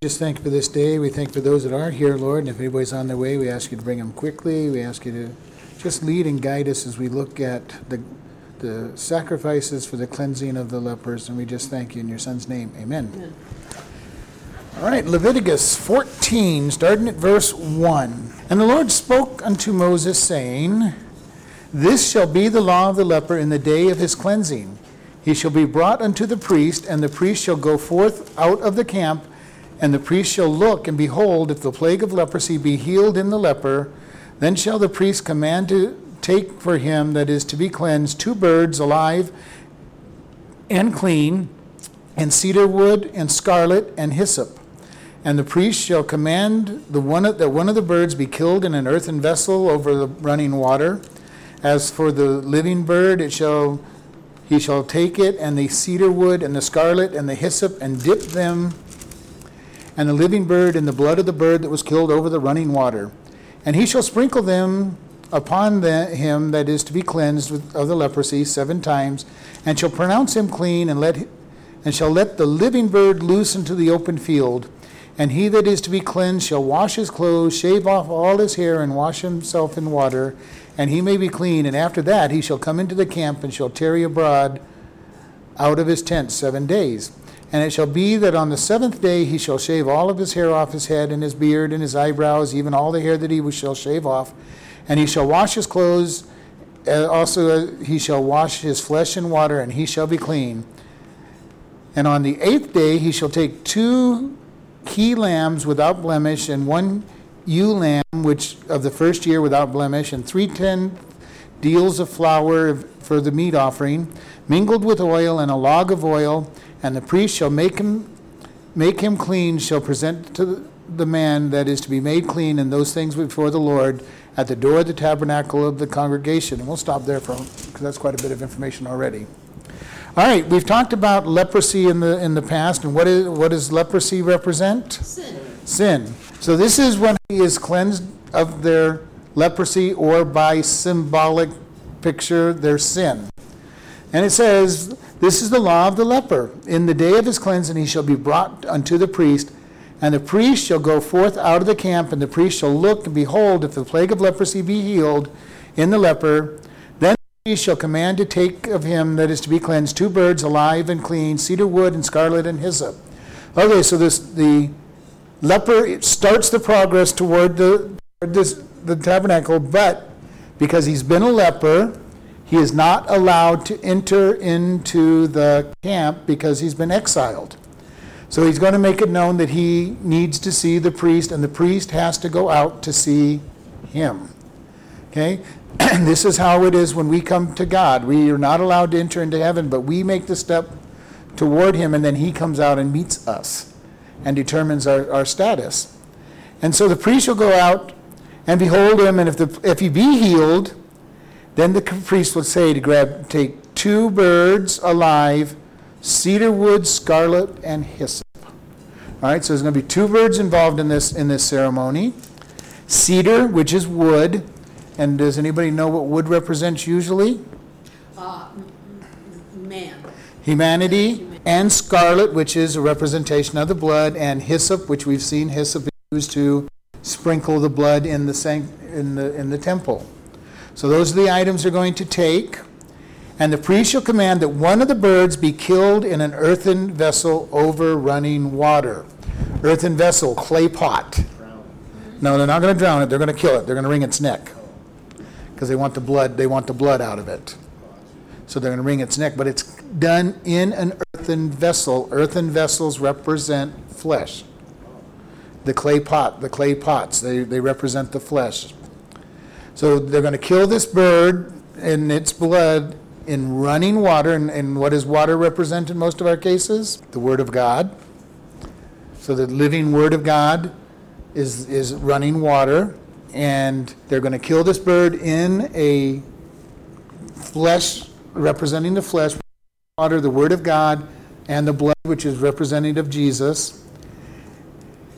Just thank you for this day. We thank for those that are here, Lord, and if anybody's on their way, we ask you to bring them quickly. We ask you to just lead and guide us as we look at the, the sacrifices for the cleansing of the lepers, and we just thank you in your son's name. Amen. All right, Leviticus 14, starting at verse 1. And the Lord spoke unto Moses, saying, This shall be the law of the leper in the day of his cleansing. He shall be brought unto the priest, and the priest shall go forth out of the camp, and the priest shall look, and behold, if the plague of leprosy be healed in the leper, then shall the priest command to take for him that is to be cleansed two birds alive and clean, and cedar wood, and scarlet, and hyssop. And the priest shall command the one that one of the birds be killed in an earthen vessel over the running water. As for the living bird, it shall he shall take it and the cedar wood and the scarlet and the hyssop and dip them and the living bird in the blood of the bird that was killed over the running water. And he shall sprinkle them upon the, him that is to be cleansed with, of the leprosy seven times, and shall pronounce him clean, and let and shall let the living bird loose into the open field. And he that is to be cleansed shall wash his clothes, shave off all his hair, and wash himself in water, and he may be clean. And after that he shall come into the camp, and shall tarry abroad out of his tent seven days. And it shall be that on the seventh day he shall shave all of his hair off his head, and his beard, and his eyebrows, even all the hair that he shall shave off. And he shall wash his clothes, uh, also uh, he shall wash his flesh in water, and he shall be clean. And on the eighth day he shall take two he lambs without blemish, and one ewe lamb, which of the first year without blemish, and three ten deals of flour for the meat offering, mingled with oil, and a log of oil. And the priest shall make him make him clean, shall present to the man that is to be made clean, and those things before the Lord at the door of the tabernacle of the congregation. And we'll stop there for because that's quite a bit of information already. All right, we've talked about leprosy in the in the past, and what is what does leprosy represent? Sin. Sin. So this is when he is cleansed of their leprosy, or by symbolic picture, their sin. And it says, "This is the law of the leper. In the day of his cleansing, he shall be brought unto the priest." And the priest shall go forth out of the camp, and the priest shall look, and behold, if the plague of leprosy be healed in the leper, then the priest shall command to take of him that is to be cleansed two birds alive and clean, cedar wood and scarlet and hyssop. Okay, so this the leper starts the progress toward the toward this the tabernacle, but because he's been a leper, he is not allowed to enter into the camp because he's been exiled. So he's going to make it known that he needs to see the priest, and the priest has to go out to see him. Okay? And this is how it is when we come to God. We are not allowed to enter into heaven, but we make the step toward him, and then he comes out and meets us and determines our, our status. And so the priest shall go out and behold him, and if, the, if he be healed, then the priest would say to grab, take two birds alive cedar wood, scarlet, and hyssop. All right, so there's going to be two birds involved in this in this ceremony. Cedar, which is wood, and does anybody know what wood represents usually? Uh, man. Humanity. And scarlet, which is a representation of the blood, and hyssop, which we've seen hyssop used to sprinkle the blood in the sanct- in the in the temple. So those are the items they're going to take. And the priest shall command that one of the birds be killed in an earthen vessel over running water. Earthen vessel, clay pot. No, they're not going to drown it. They're going to kill it. They're going to wring its neck because they want the blood. They want the blood out of it. So they're going to wring its neck, but it's done in an earthen vessel. Earthen vessels represent flesh. The clay pot, the clay pots, they, they represent the flesh. So they're going to kill this bird and its blood in running water. And, and what does water represent in most of our cases? The Word of God. So the living Word of God is, is running water. And they're going to kill this bird in a flesh, representing the flesh, water, the Word of God, and the blood, which is representative of Jesus.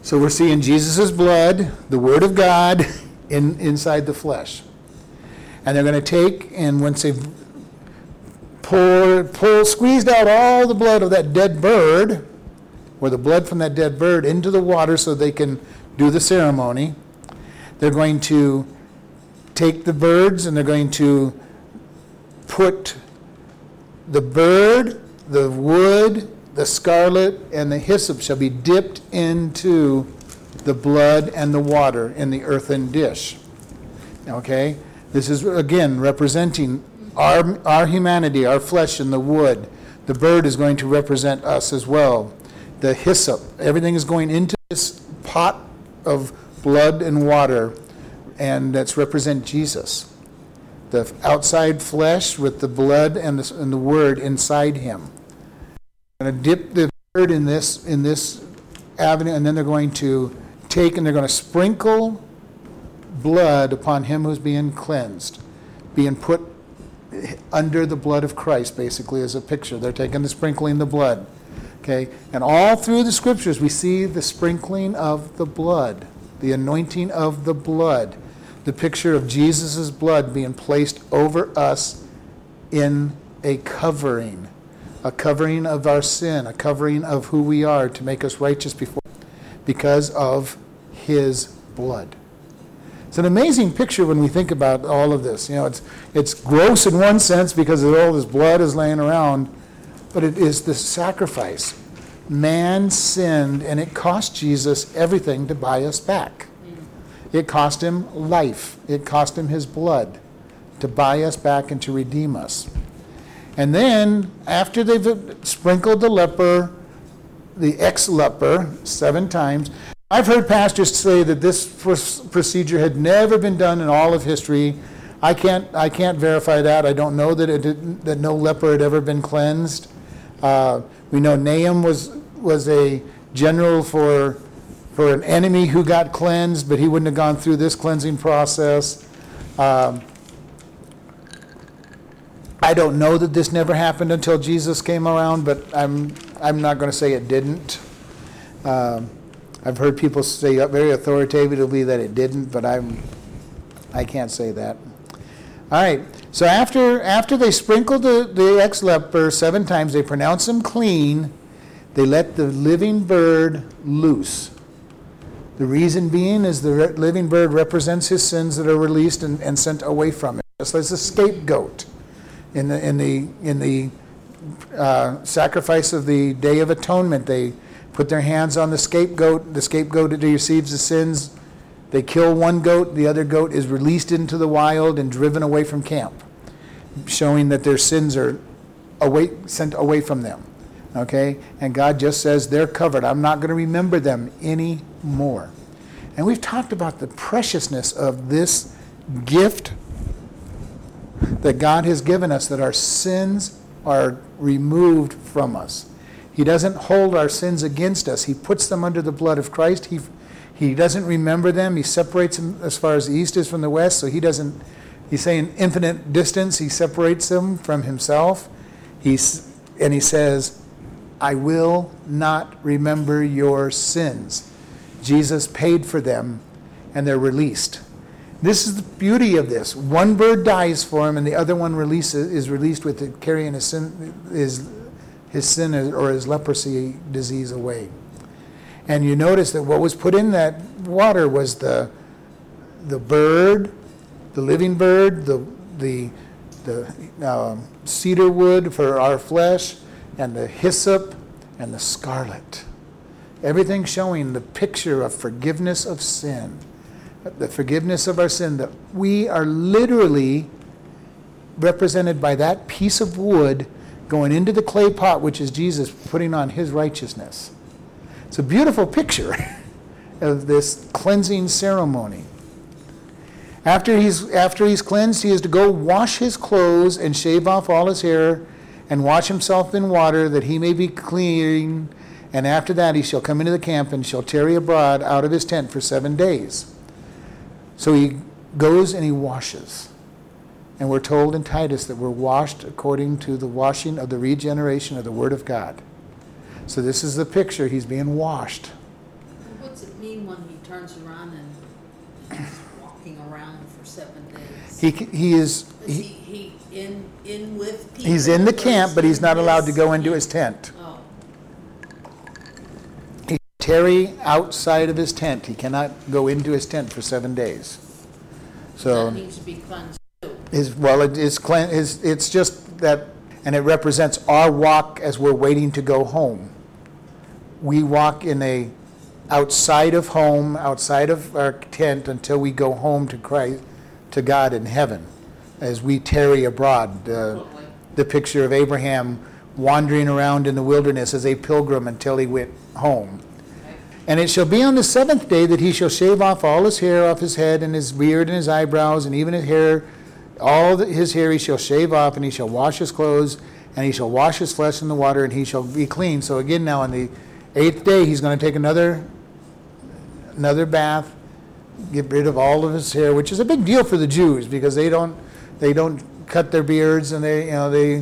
So we're seeing Jesus' blood, the Word of God, in, inside the flesh. And they're going to take, and once they've pulled, pulled, squeezed out all the blood of that dead bird, or the blood from that dead bird into the water so they can do the ceremony. They're going to take the birds and they're going to put the bird, the wood, the scarlet, and the hyssop shall be dipped into the blood and the water in the earthen dish. Okay? This is, again, representing our, our humanity, our flesh and the wood. The bird is going to represent us as well. The hyssop, everything is going into this pot of blood and water, and that's represent Jesus. The outside flesh with the blood and the, and the word inside him. I'm Going to dip the bird in this, in this avenue, and then they're going to take and they're going to sprinkle blood upon him who's being cleansed, being put under the blood of Christ, basically, as a picture. They're taking the sprinkling the blood. Okay? And all through the scriptures, we see the sprinkling of the blood, the anointing of the blood, the picture of Jesus' blood being placed over us in a covering, a covering of our sin, a covering of who we are to make us righteous before because of his blood. It's an amazing picture when we think about all of this. You know, it's, it's gross in one sense because all this blood is laying around, but it is the sacrifice. Man sinned, and it cost Jesus everything to buy us back. It cost him life, it cost him his blood to buy us back and to redeem us. And then, after they've sprinkled the leper, the ex leper, seven times, I've heard pastors say that this pr- procedure had never been done in all of history. I can't, I can't verify that. I don't know that it that no leper had ever been cleansed. Uh, we know Naaman was was a general for for an enemy who got cleansed, but he wouldn't have gone through this cleansing process. Um, I don't know that this never happened until Jesus came around, but I'm I'm not going to say it didn't. Um, I've heard people say very authoritatively that it didn't, but I'm, I can't say that. All right, so after, after they sprinkled the, the ex-leper seven times, they pronounce him clean, they let the living bird loose. The reason being is the re- living bird represents his sins that are released and, and sent away from him. So as a scapegoat in the, in the, in the uh, sacrifice of the Day of Atonement, they put their hands on the scapegoat. The scapegoat receives the sins. They kill one goat, the other goat is released into the wild and driven away from camp, showing that their sins are away, sent away from them. Okay? And God just says they're covered. I'm not going to remember them anymore. And we've talked about the preciousness of this gift that God has given us, that our sins are removed from us. He doesn't hold our sins against us. He puts them under the blood of Christ. He, he doesn't remember them. He separates them as far as the east is from the west, so he doesn't, he's saying infinite distance. He separates them from himself. He's, and he says, I will not remember your sins. Jesus paid for them, and they're released. This is the beauty of this. One bird dies for him, and the other one releases, is released with it, carrying his sin, his his sin or his leprosy disease away. And you notice that what was put in that water was the, the bird, the living bird, the, the, the um, cedar wood for our flesh, and the hyssop and the scarlet. Everything showing the picture of forgiveness of sin, the forgiveness of our sin, that we are literally represented by that piece of wood going into the clay pot, which is Jesus putting on his righteousness. It's a beautiful picture of this cleansing ceremony. After he's, after he's cleansed, he is to go wash his clothes and shave off all his hair and wash himself in water that he may be clean. And after that, he shall come into the camp and shall tarry abroad out of his tent for seven days. So he goes and he washes. And we're told in Titus that we're washed according to the washing of the regeneration of the Word of God. So this is the picture. He's being washed. What's it mean when he turns around and he's walking around for seven days? He, he is, Is he, he, he in, in with people? he's in the camp, but he's not allowed to go into his tent. Tarry outside of his tent. He cannot go into his tent for seven days. So. That needs to be cleansed too. Is, well, it is, clean- it's just that, and it represents our walk as we're waiting to go home. We walk in a, outside of home, outside of our tent until we go home to Christ, to God in heaven, as we tarry abroad. Uh, The picture of Abraham wandering around in the wilderness as a pilgrim until he went home. And it shall be on the seventh day that he shall shave off all his hair off his head, and his beard, and his eyebrows, and even his hair, all his hair he shall shave off, and he shall wash his clothes, and he shall wash his flesh in the water, and he shall be clean. So again, now on the eighth day, he's going to take another, another bath, get rid of all of his hair, which is a big deal for the Jews because they don't, they don't cut their beards, and they, you know, they,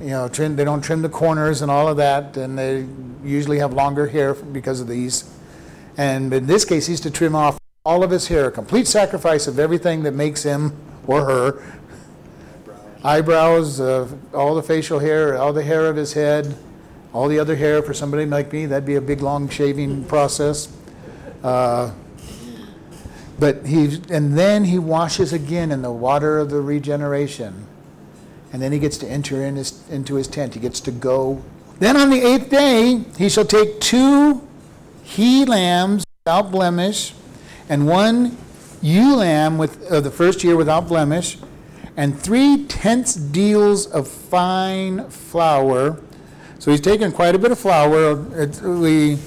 you know, trim, they don't trim the corners and all of that, and they usually have longer hair because of these. And in this case, he's to trim off all of his hair, a complete sacrifice of everything that makes him or her. Eyebrows, uh, all the facial hair, all the hair of his head, all the other hair for somebody like me, that'd be a big, long shaving process. Uh, But he, and then he washes again in the water of the regeneration. And then he gets to enter in his, into his tent. He gets to go. Then on the eighth day, he shall take two he lambs without blemish, and one ewe lamb with, of the first year without blemish, and three tenths deals of fine flour. So he's taken quite a bit of flour. It's, we,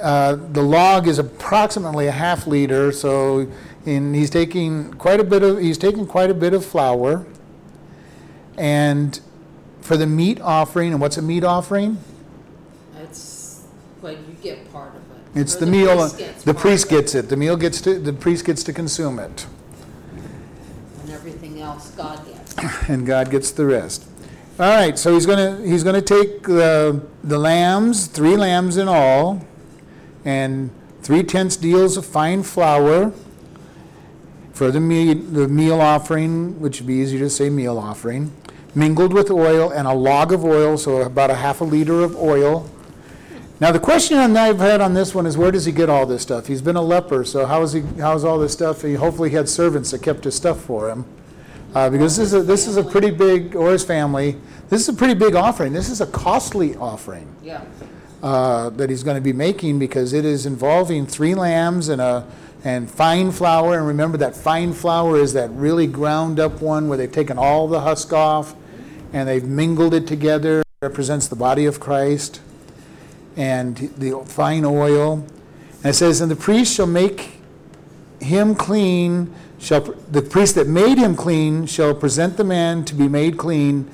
uh, the log is approximately a half liter, so in, he's taking quite a bit of he's taking quite a bit of flour. And for the meat offering, and what's a meat offering? It's, well, you get part of it. It's Or the meal. priest gets The part priest of gets it. The meal gets to the priest gets to consume it, And everything else God gets. and God gets the rest. All right, so he's gonna he's gonna take the the lambs, three lambs in all, and three tenths deals of fine flour for the meat, the meal offering, which would be easier to say meal offering, mingled with oil, and a log of oil, so about a half a liter of oil. Now, the question I've had on this one is where does he get all this stuff? He's been a leper, so how is he, how's all this stuff? He hopefully had servants that kept his stuff for him. Uh, because this is, a, this is a pretty big, or his family, this is a pretty big offering. This is a costly offering Yeah. uh, that he's going to be making because it is involving three lambs and a and fine flour. And remember that fine flour is that really ground up one where they've taken all the husk off and they've mingled it together. It represents the body of Christ and the fine oil. And it says, and the priest shall make him clean. Shall the priest that made him clean shall present the man to be made clean,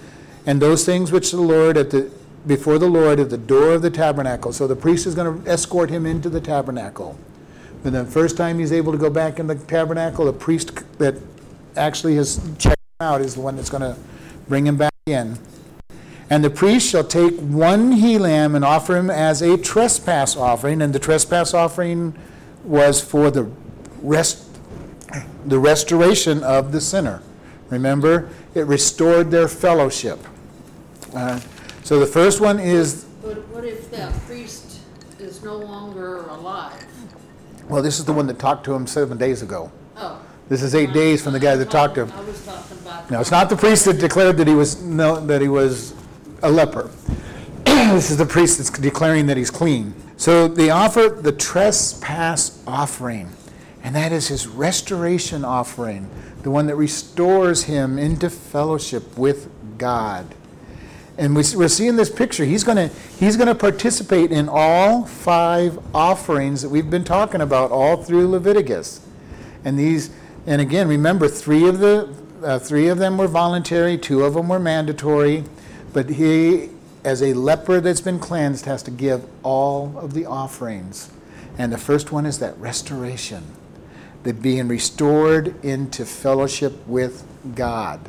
and those things which the Lord at the before the Lord at the door of the tabernacle. So the priest is going to escort him into the tabernacle. And the first time he's able to go back in the tabernacle, the priest that actually has checked him out is the one that's going to bring him back in. And the priest shall take one he lamb and offer him as a trespass offering, and the trespass offering was for the rest, the restoration of the sinner. Remember, it restored their fellowship. Uh, so the first one is, But what if that priest is no longer alive? well, this is the one that talked to him seven days ago. Oh. This is eight days from the guy that talked to him. I was talking about. No, it's not the priest that declared that he was no, that he was a leper. this is the priest that's declaring that he's clean. So they offer the trespass offering, and that is his restoration offering, the one that restores him into fellowship with God. And we, we're seeing this picture. He's going to he's going to participate in all five offerings that we've been talking about all through Leviticus. And these, and again, remember, three of the uh, three of them were voluntary, two of them were mandatory. But he, as a leper that's been cleansed, has to give all of the offerings. And the first one is that restoration, the being restored into fellowship with God.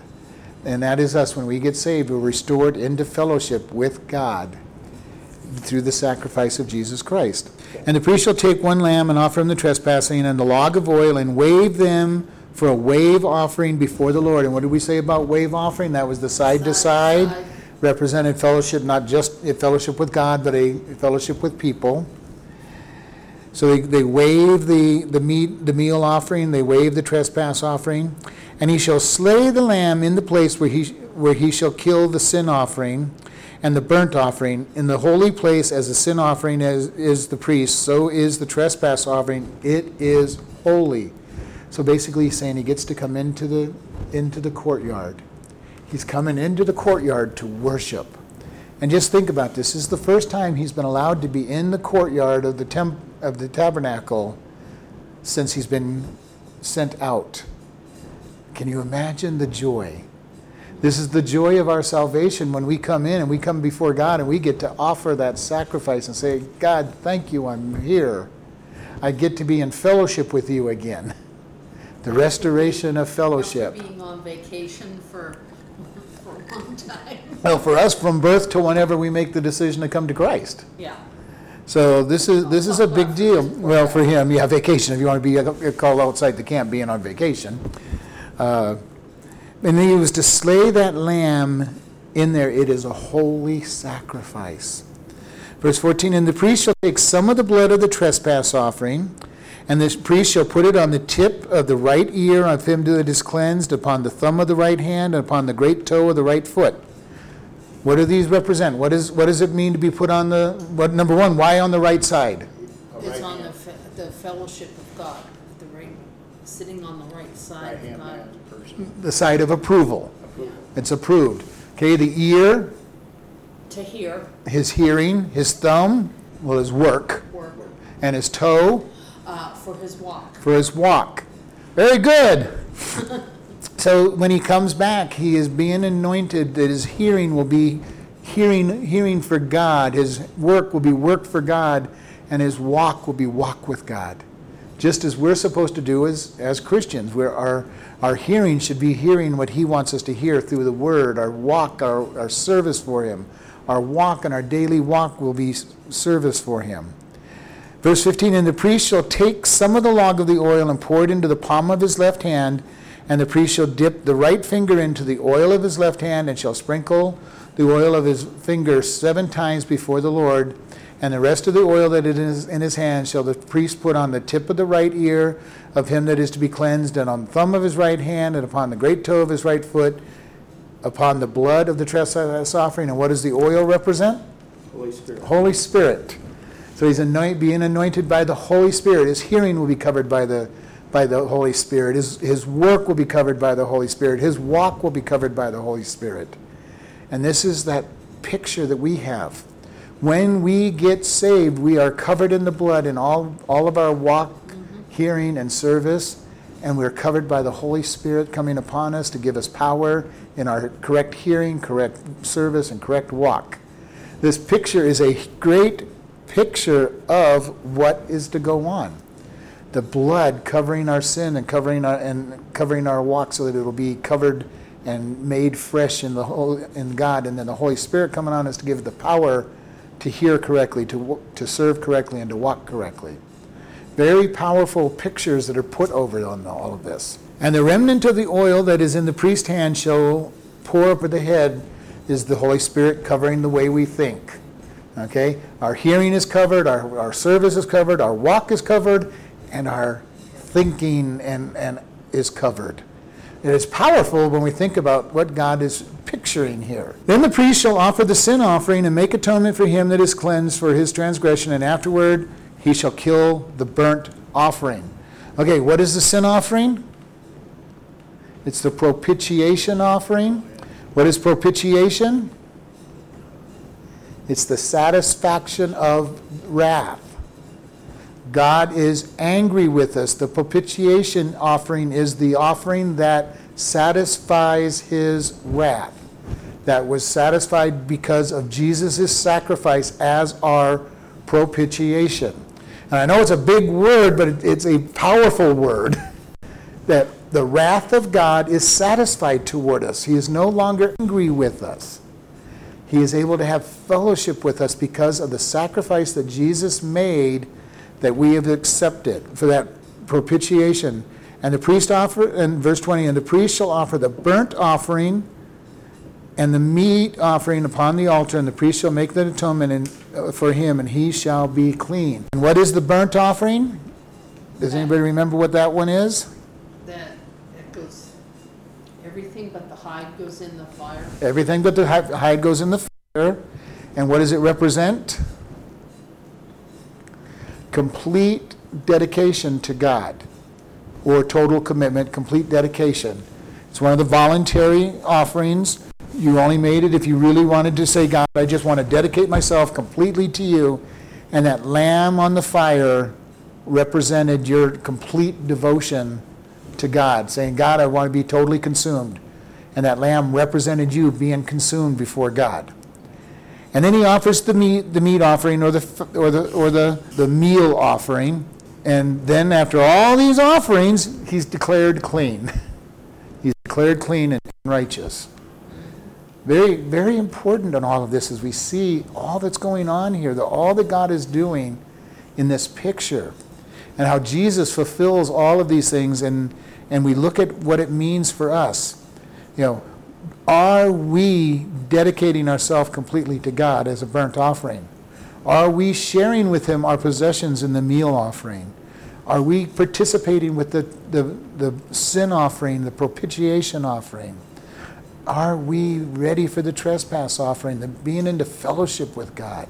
And that is us. When we get saved, we're restored into fellowship with God through the sacrifice of Jesus Christ. And the priest shall take one lamb and offer him the trespassing and the log of oil and wave them for a wave offering before the Lord. And what did we say about wave offering? That was the side to Side to side, side. Represented fellowship, not just a fellowship with God, but a fellowship with people. So they, they wave the, the meat, the meal offering, they wave the trespass offering. And he shall slay the lamb in the place where he, where he shall kill the sin offering and the burnt offering. In the holy place, as the sin offering is, is the priest, so is the trespass offering. It is holy. So basically, he's saying he gets to come into the, into the courtyard. He's coming into the courtyard to worship. And just think about this. This is the first time he's been allowed to be in the courtyard of the temp, of the tabernacle since he's been sent out. Can you imagine the joy? This is the joy of our salvation when we come in and we come before God and we get to offer that sacrifice and say, God, thank you, I'm here. I get to be in fellowship with you again. The restoration of fellowship. After being on vacation for, long time. Well, for us, from birth to whenever we make the decision to come to Christ. Yeah. So this is, this is a big deal. Well, for him, yeah, vacation, if you want to be uh, called outside the camp, being on vacation. Uh, And he was to slay that lamb in there. It is a holy sacrifice. Verse 14, And the priest shall take some of the blood of the trespass offering, and this priest shall put it on the tip of the right ear of him that is cleansed, upon the thumb of the right hand, and upon the great toe of the right foot. What do these represent? What is, what does it mean to be put on the, what, number one, why on the right side? It's on the, fe- the fellowship of God, the right, sitting on the right side of God. The side of approval. It's approved. Okay, the ear, To hear, his hearing, his thumb, well, his work, work, and his toe uh, for his walk. for his walk. Very good. So when he comes back, he is being anointed that his hearing will be hearing, hearing for God, his work will be work for God, and his walk will be walk with God. Just as we're supposed to do as, as Christians, where our, our hearing should be hearing what he wants us to hear through the word, our walk, our, our service for him. Our walk and our daily walk will be s- service for him. Verse 15 And the priest shall take some of the log of the oil and pour it into the palm of his left hand, and the priest shall dip the right finger into the oil of his left hand, and shall sprinkle the oil of his finger seven times before the Lord. And the rest of the oil that is in his hand shall the priest put on the tip of the right ear of him that is to be cleansed, and on the thumb of his right hand, and upon the great toe of his right foot, upon the blood of the trespass offering. And what does the oil represent? Holy Spirit. Holy Spirit. So he's anoint, being anointed by the Holy Spirit. His hearing will be covered by the, by the Holy Spirit. His, his work will be covered by the Holy Spirit. His walk will be covered by the Holy Spirit. And this is that picture that we have. When we get saved, we are covered in the blood in all, all of our walk, mm-hmm. hearing, and service. And we're covered by the Holy Spirit coming upon us to give us power in our correct hearing, correct service, and correct walk. This picture is a great picture of what is to go on. The blood covering our sin and covering our and covering our walk so that it'll be covered and made fresh in the whole in God, and then the Holy Spirit coming on us to give the power to hear correctly, to to serve correctly, and to walk correctly. Very powerful pictures that are put over on all of this. And the remnant of the oil that is in the priest's hand shall pour over the head is the Holy Spirit covering the way we think. Okay? Our hearing is covered, our, our service is covered, our walk is covered, and our thinking and, and is covered. It is powerful when we think about what God is picturing here. Then the priest shall offer the sin offering and make atonement for him that is cleansed for his transgression, and afterward he shall kill the burnt offering. Okay, what is the sin offering? It's the propitiation offering. What is propitiation? It's the satisfaction of wrath. God is angry with us. The propitiation offering is the offering that satisfies his wrath, that was satisfied because of Jesus' sacrifice as our propitiation. And I know it's a big word, but it's a powerful word that the wrath of God is satisfied toward us. He is no longer angry with us. He is able to have fellowship with us because of the sacrifice that Jesus made that we have accepted for that propitiation. And the priest offer, in verse 20, and the priest shall offer the burnt offering and the meat offering upon the altar, and the priest shall make the atonement in, uh, for him, and he shall be clean. And what is the burnt offering? Does anybody remember what that one is? That, it goes, everything but the hide goes in the fire. Everything but the hi- hide goes in the fire. And what does it represent? Complete dedication to God, or total commitment, complete dedication. It's one of the voluntary offerings. You only made it if you really wanted to say, God, I just want to dedicate myself completely to you. And that lamb on the fire represented your complete devotion to God, saying, God, I want to be totally consumed. And that lamb represented you being consumed before God. And then he offers the meat, the meat offering or the, or the, or the, the meal offering. And then after all these offerings, he's declared clean. He's declared clean and righteous. Very, very important in all of this as we see all that's going on here, the, all that God is doing in this picture, and how Jesus fulfills all of these things, and, and we look at what it means for us. You know, are we dedicating ourselves completely to God as a burnt offering? Are we sharing with Him our possessions in the meal offering? Are we participating with the, the, the sin offering, the propitiation offering? Are we ready for the trespass offering, the being into fellowship with God?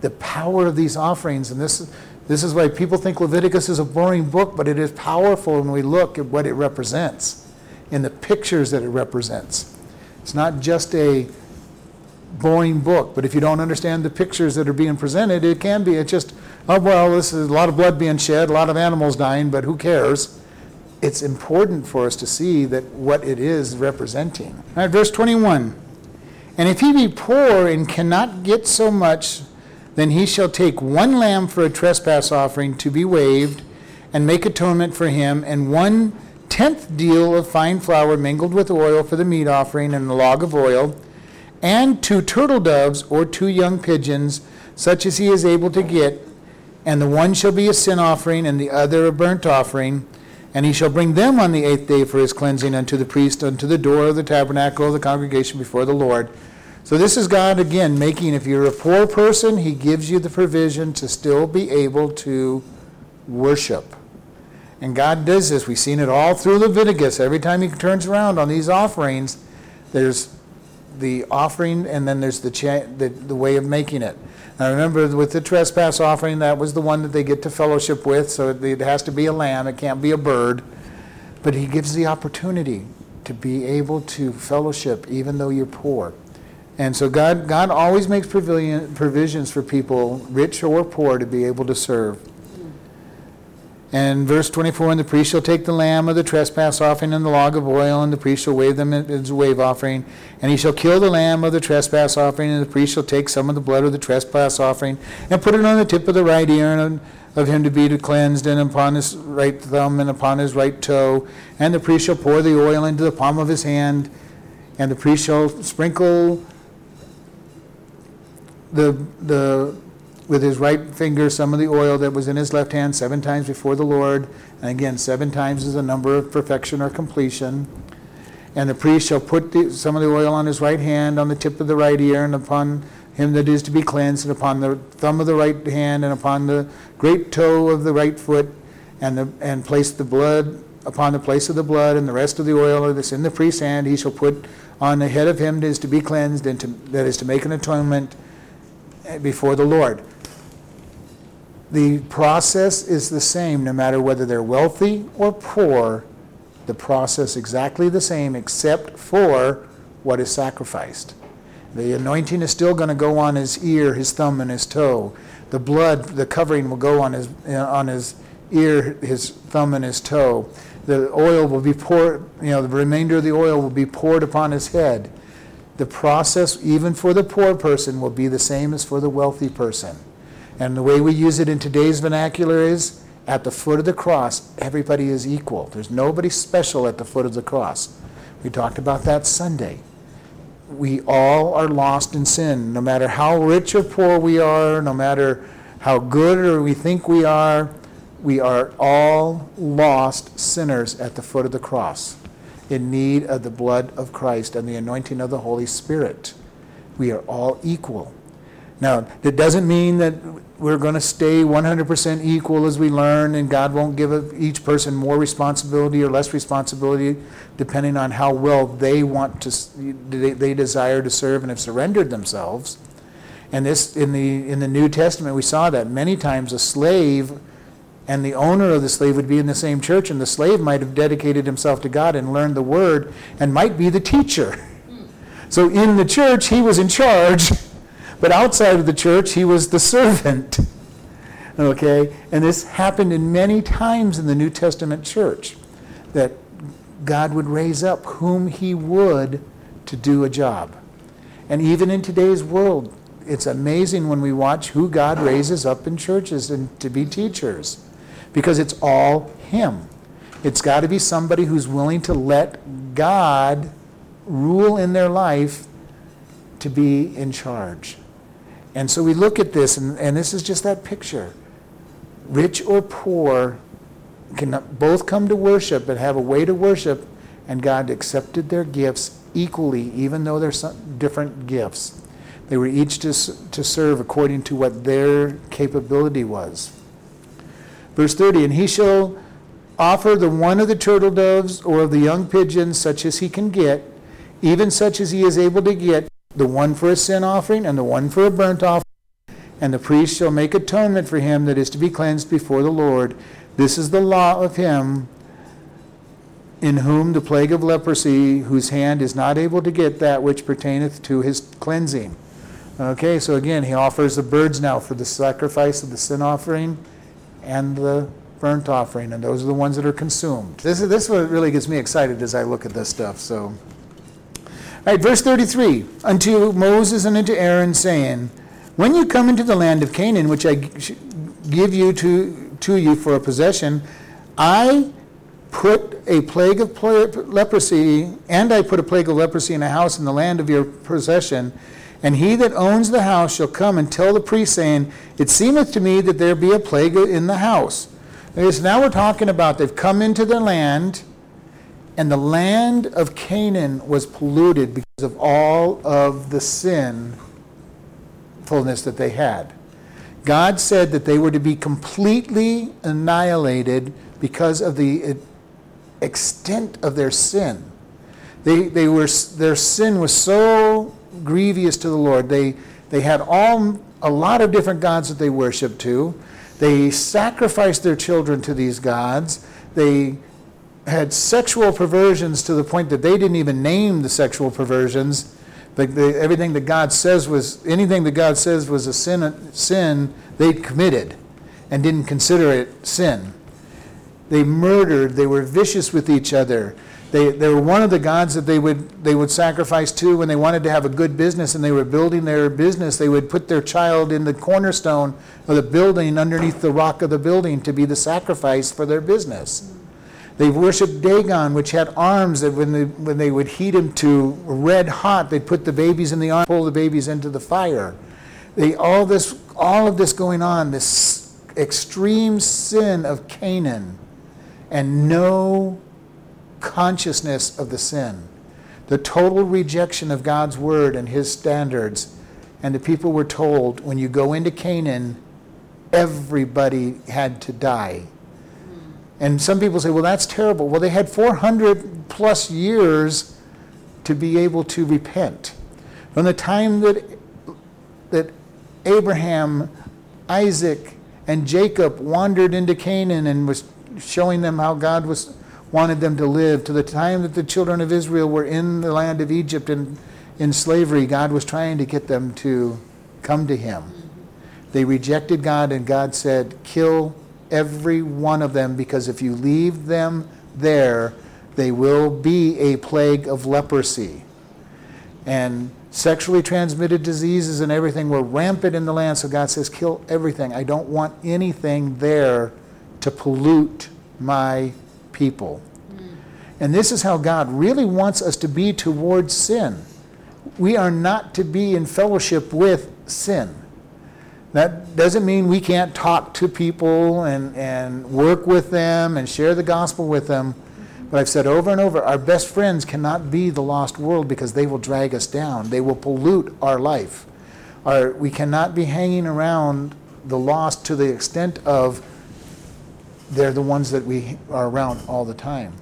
The power of these offerings, and this, this is why people think Leviticus is a boring book, but it is powerful when we look at what it represents, in the pictures that it represents. It's not just a boring book, but if you don't understand the pictures that are being presented, it can be, it's just, oh, well, this is a lot of blood being shed, a lot of animals dying, but who cares? It's important for us to see that what it is representing. All right, verse 21. And if he be poor and cannot get so much, then he shall take one lamb for a trespass offering to be waved, and make atonement for him, and one tenth deal of fine flour mingled with oil for the meat offering, and a log of oil, and two turtle doves or two young pigeons, such as he is able to get, and the one shall be a sin offering, and the other a burnt offering. And he shall bring them on the eighth day for his cleansing unto the priest, unto the door of the tabernacle of the congregation before the Lord. So this is God again making, if you're a poor person, he gives you the provision to still be able to worship. And God does this. We've seen it all through Leviticus. Every time he turns around on these offerings, there's the offering and then there's the, cha- the, the way of making it. Now remember, with the trespass offering, that was the one that they get to fellowship with, so it- has to be a lamb, it can't be a bird. But he gives the opportunity to be able to fellowship even though you're poor. And so God, God always makes provision, provisions for people, rich or poor, to be able to serve. And verse 24, and the priest shall take the lamb of the trespass offering and the log of oil, and the priest shall wave them as a wave offering. And he shall kill the lamb of the trespass offering, and the priest shall take some of the blood of the trespass offering, and put it on the tip of the right ear of him to be cleansed, and upon his right thumb and upon his right toe. And the priest shall pour the oil into the palm of his hand, and the priest shall sprinkle the, the, with his right finger some of the oil that was in his left hand seven times before the Lord. And again, seven times is a number of perfection or completion. And the priest shall put the, some of the oil on his right hand, on the tip of the right ear, and upon him that is to be cleansed, and upon the thumb of the right hand, and upon the great toe of the right foot, and, the, and place the blood upon the place of the blood, and the rest of the oil that's in the priest's hand he shall put on the head of him that is to be cleansed, and to, that is to make an atonement eh, before the Lord. The process is the same no matter whether they're wealthy or poor. The process exactly the same except for what is sacrificed. The anointing is still going to go on his ear, his thumb, and his toe. The blood, the covering will go on his on his ear, his thumb, and his toe. The oil will be poured. You know, the remainder of the oil will be poured upon his head. The process, even for the poor person, will be the same as for the wealthy person. And the way we use it in today's vernacular is at the foot of the cross, everybody is equal. There's nobody special at the foot of the cross. We talked about that Sunday. We all are lost in sin. No matter how rich or poor we are, no matter how good or we think we are, we are all lost sinners at the foot of the cross. in need of the blood of Christ and the anointing of the Holy Spirit. We are all equal. Now, that doesn't mean that we're going to stay 100% equal as we learn, and God won't give each person more responsibility or less responsibility depending on how well they want to, they, they desire to serve and have surrendered themselves. And this, in the, in the New Testament, we saw that many times a slave and the owner of the slave would be in the same church, and the slave might have dedicated himself to God and learned the word and might be the teacher. Hmm. So in the church, he was in charge, but outside of the church, he was the servant. Okay? And this happened in many times in the New Testament church that God would raise up whom he would to do a job. And even in today's world, it's amazing when we watch who God raises up in churches and to be teachers because it's all him. It's got to be somebody who's willing to let God rule in their life to be in charge. And so we look at this, and, and this is just that picture. Rich or poor can both come to worship but have a way to worship, and God accepted their gifts equally, even though they're different gifts. They were each to, to serve according to what their capability was. Verse 30 And he shall offer the one of the turtle doves or of the young pigeons, such as he can get, even such as he is able to get, the one for a sin offering and the one for a burnt offering. And the priest shall make atonement for him that is to be cleansed before the Lord. This is the law of him in whom the plague of leprosy, whose hand is not able to get that which pertaineth to his cleansing. Okay, so again, he offers the birds now for the sacrifice of the sin offering and the burnt offering, and those are the ones that are consumed. This is this is what really gets me excited as I look at this stuff. So, right, verse 33 unto Moses and unto Aaron, saying, When you come into the land of Canaan, which I give you to, to you for a possession, I put a plague of leprosy, and I put a plague of leprosy in a house in the land of your possession. And he that owns the house shall come and tell the priest, saying, It seemeth to me that there be a plague in the house. Now we're talking about they've come into the land, and the land of Canaan was polluted because of all of the sinfulness that they had. God said that they were to be completely annihilated because of the extent of their sin. They, they were, their sin was so grievous to the Lord. They, they had all, a lot of different gods that they worshiped to. They sacrificed their children to these gods. They had sexual perversions to the point that they didn't even name the sexual perversions. But the, everything that God says was, anything that God says was a sin, sin they committed and didn't consider it sin. They murdered, they were vicious with each other. They, they were one of the gods that they would, they would sacrifice to when they wanted to have a good business and they were building their business. They would put their child in the cornerstone of the building underneath the rock of the building to be the sacrifice for their business. They worshiped Dagon, which had arms that when they, when they would heat him to red hot, they'd put the babies in the pull the babies into the fire. They, all, this, all of this going on, this extreme sin of Canaan, and no consciousness of the sin, the total rejection of God's word and his standards. And the people were told when you go into Canaan, everybody had to die. And some people say, well, that's terrible. Well, they had 400 plus years to be able to repent. From the time that, that Abraham, Isaac, and Jacob wandered into Canaan and was showing them how God was wanted them to live. To the time that the children of Israel were in the land of Egypt and in slavery, God was trying to get them to come to Him. They rejected God, and God said, Kill every one of them, because if you leave them there, they will be a plague of leprosy. And sexually transmitted diseases and everything were rampant in the land, so God says, Kill everything. I don't want anything there to pollute my people. Hmm. And this is how God really wants us to be towards sin. We are not to be in fellowship with sin. That doesn't mean we can't talk to people and, and work with them and share the gospel with them. But I've said over and over, our best friends cannot be the lost world because they will drag us down. They will pollute our life. Our, we cannot be hanging around the lost to the extent of they're the ones that we are around all the time.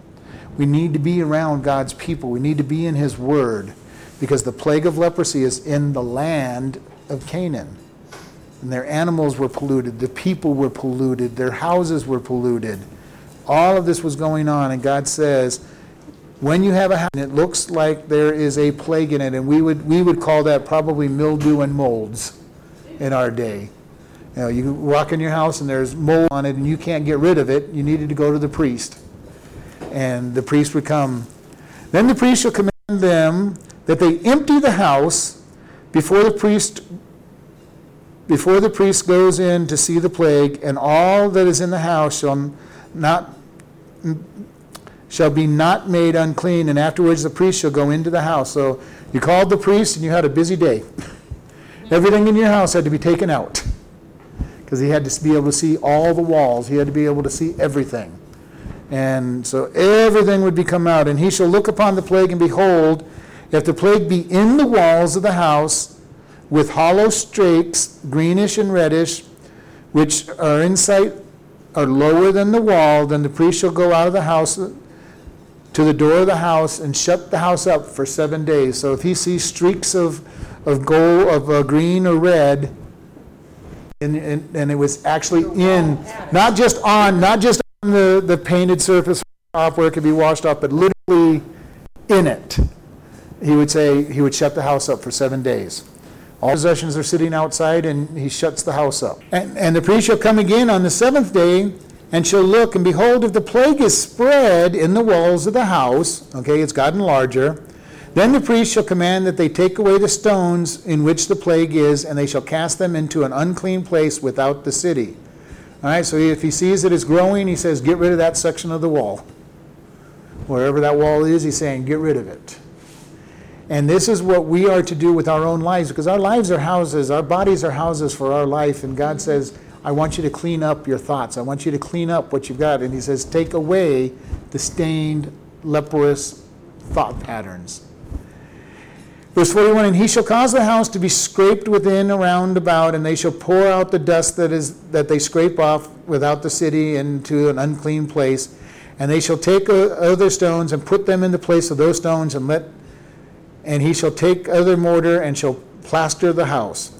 We need to be around God's people. We need to be in His Word because the plague of leprosy is in the land of Canaan. And their animals were polluted, the people were polluted, their houses were polluted. All of this was going on, and God says, when you have a house, and it looks like there is a plague in it, and we would, we would call that probably mildew and molds in our day. You know, you walk in your house and there's mold on it and you can't get rid of it, you needed to go to the priest. And the priest would come. Then the priest shall command them that they empty the house before the priest before the priest goes in to see the plague, and all that is in the house shall not shall be not made unclean, and afterwards the priest shall go into the house. So you called the priest and you had a busy day. Everything in your house had to be taken out because he had to be able to see all the walls. He had to be able to see everything. And so everything would be come out. And he shall look upon the plague, and behold, if the plague be in the walls of the house, with hollow streaks, greenish and reddish, which are in sight, are lower than the wall, then the priest shall go out of the house to the door of the house and shut the house up for seven days. So if he sees streaks of, of gold, of uh, green or red, and, and, and it was actually in, not just on, not just on the, the painted surface off where it could be washed off, but literally in it. He would say, he would shut the house up for seven days. All possessions are sitting outside, and he shuts the house up. And, and the priest shall come again on the seventh day, and shall look, and behold, if the plague is spread in the walls of the house, okay, it's gotten larger, then the priest shall command that they take away the stones in which the plague is, and they shall cast them into an unclean place without the city. All right, so if he sees that it's growing, he says, get rid of that section of the wall. Wherever that wall is, he's saying, get rid of it. And this is what we are to do with our own lives, because our lives are houses, our bodies are houses for our life. And God says, I want you to clean up your thoughts. I want you to clean up what you've got. And He says, take away the stained, leprous thought patterns. Verse 41 And he shall cause the house to be scraped within around about, and they shall pour out the dust that is that they scrape off without the city into an unclean place. And they shall take uh, other stones and put them in the place of those stones, and let and he shall take other mortar and shall plaster the house.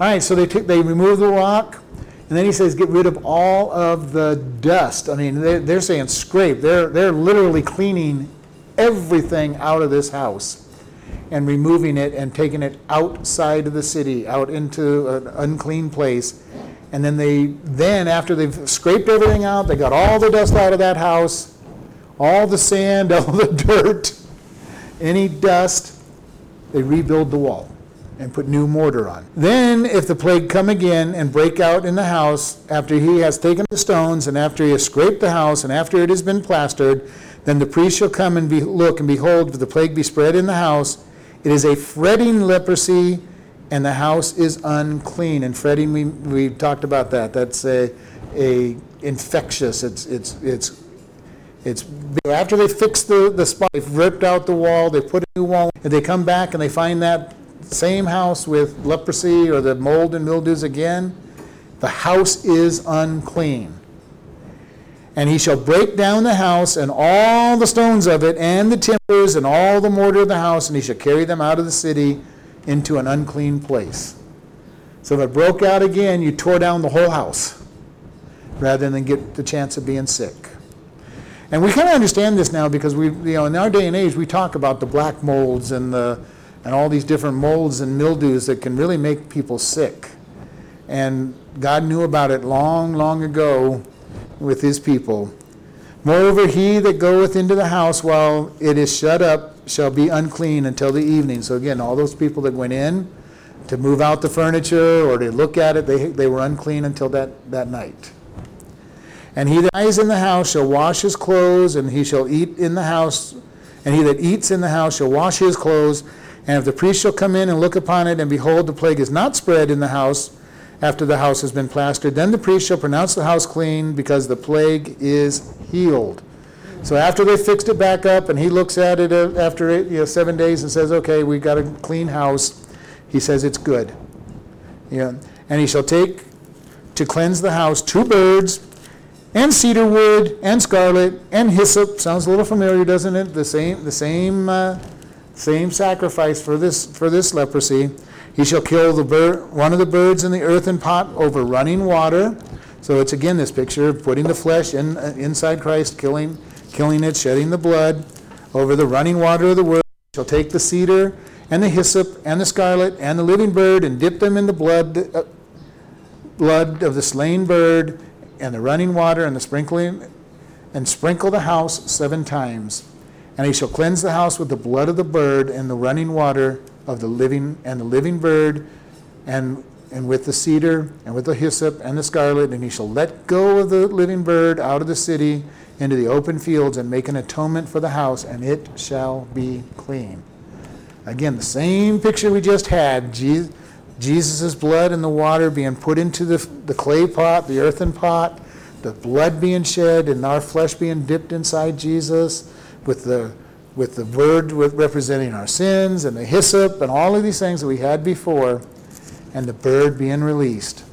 All right, so they take, they remove the rock, and then he says, get rid of all of the dust. I mean, they're, they're saying scrape. They're, they're literally cleaning everything out of this house and removing it and taking it outside of the city, out into an unclean place. And then they, then after they've scraped everything out, they got all the dust out of that house, all the sand, all the dirt, any dust, they rebuild the wall and put new mortar on. Then, if the plague come again and break out in the house, after he has taken the stones, and after he has scraped the house, and after it has been plastered, then the priest shall come and be, look, and behold, if the plague be spread in the house, it is a fretting leprosy, and the house is unclean. And fretting, we, we talked about that. That's a, a infectious. It's it's it's it's after they fix the, the spot, they've ripped out the wall, they put a new wall, and they come back and they find that same house with leprosy or the mold and mildews again, the house is unclean. And he shall break down the house and all the stones of it, and the timbers, and all the mortar of the house, and he shall carry them out of the city into an unclean place. So if it broke out again, you tore down the whole house rather than get the chance of being sick. And we kind of understand this now because we, you know, in our day and age, we talk about the black molds and the, and all these different molds and mildews that can really make people sick. And God knew about it long, long ago with his people. Moreover, he that goeth into the house while it is shut up shall be unclean until the evening. So again, all those people that went in to move out the furniture or to look at it, they, they were unclean until that, that night. And he that lies in the house shall wash his clothes, and he shall eat in the house, and he that eats in the house shall wash his clothes. And if the priest shall come in and look upon it, and behold, the plague is not spread in the house after the house has been plastered, then the priest shall pronounce the house clean, because the plague is healed. So after they fixed it back up, and he looks at it uh, after, eight- you know, seven days and says, okay, we got a clean house, he says it's good. Yeah, and he shall take to cleanse the house two birds, and cedar wood, and scarlet, and hyssop. Sounds a little familiar, doesn't it? The same, the same, uh, same sacrifice for this for this leprosy. He shall kill the one of the birds in the earthen pot over running water. So it's again this picture of putting the flesh in uh, inside Christ, killing, killing it, shedding the blood over the running water of the word. He shall take the cedar and the hyssop and the scarlet and the living bird and dip them in the blood. Uh, blood of the slain bird and the running water and the sprinkling and sprinkle the house seven times. And he shall cleanse the house with the blood of the bird and the running water of the living and the living bird and and with the cedar and with the hyssop and the scarlet. And he shall let go of the living bird out of the city into the open fields and make an atonement for the house and it shall be clean. Again, the same picture we just had, Je- Jesus' blood and the water being put into the, the clay pot, the earthen pot, the blood being shed and our flesh being dipped inside Jesus with the, with the with- representing our sins and the hyssop and all of these things that we had before and the bird being released.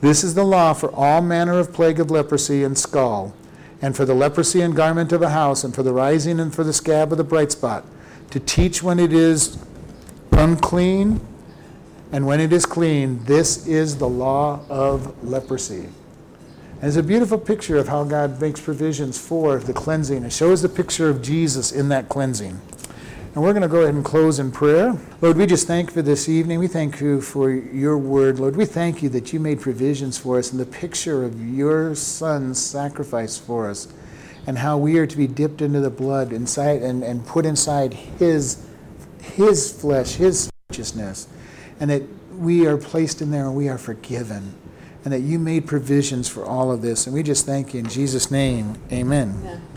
This is the law for all manner of plague of leprosy and scall, and for the leprosy and garment of a house, and for the rising and for the scab of the bright spot, to teach when it is unclean and when it is clean. This is the law of leprosy. And it's a beautiful picture of how God makes provisions for the cleansing. It shows the picture of Jesus in that cleansing. And we're going to go ahead and close in prayer. Lord, we just thank you for this evening. We thank you for your word. Lord, we thank you that you made provisions for us and the picture of your son's sacrifice for us and how we are to be dipped into the blood inside and, and put inside his his flesh, his righteousness, and that we are placed in there and we are forgiven. And that you made provisions for all of this. And we just thank you in Jesus' name. Amen. Amen.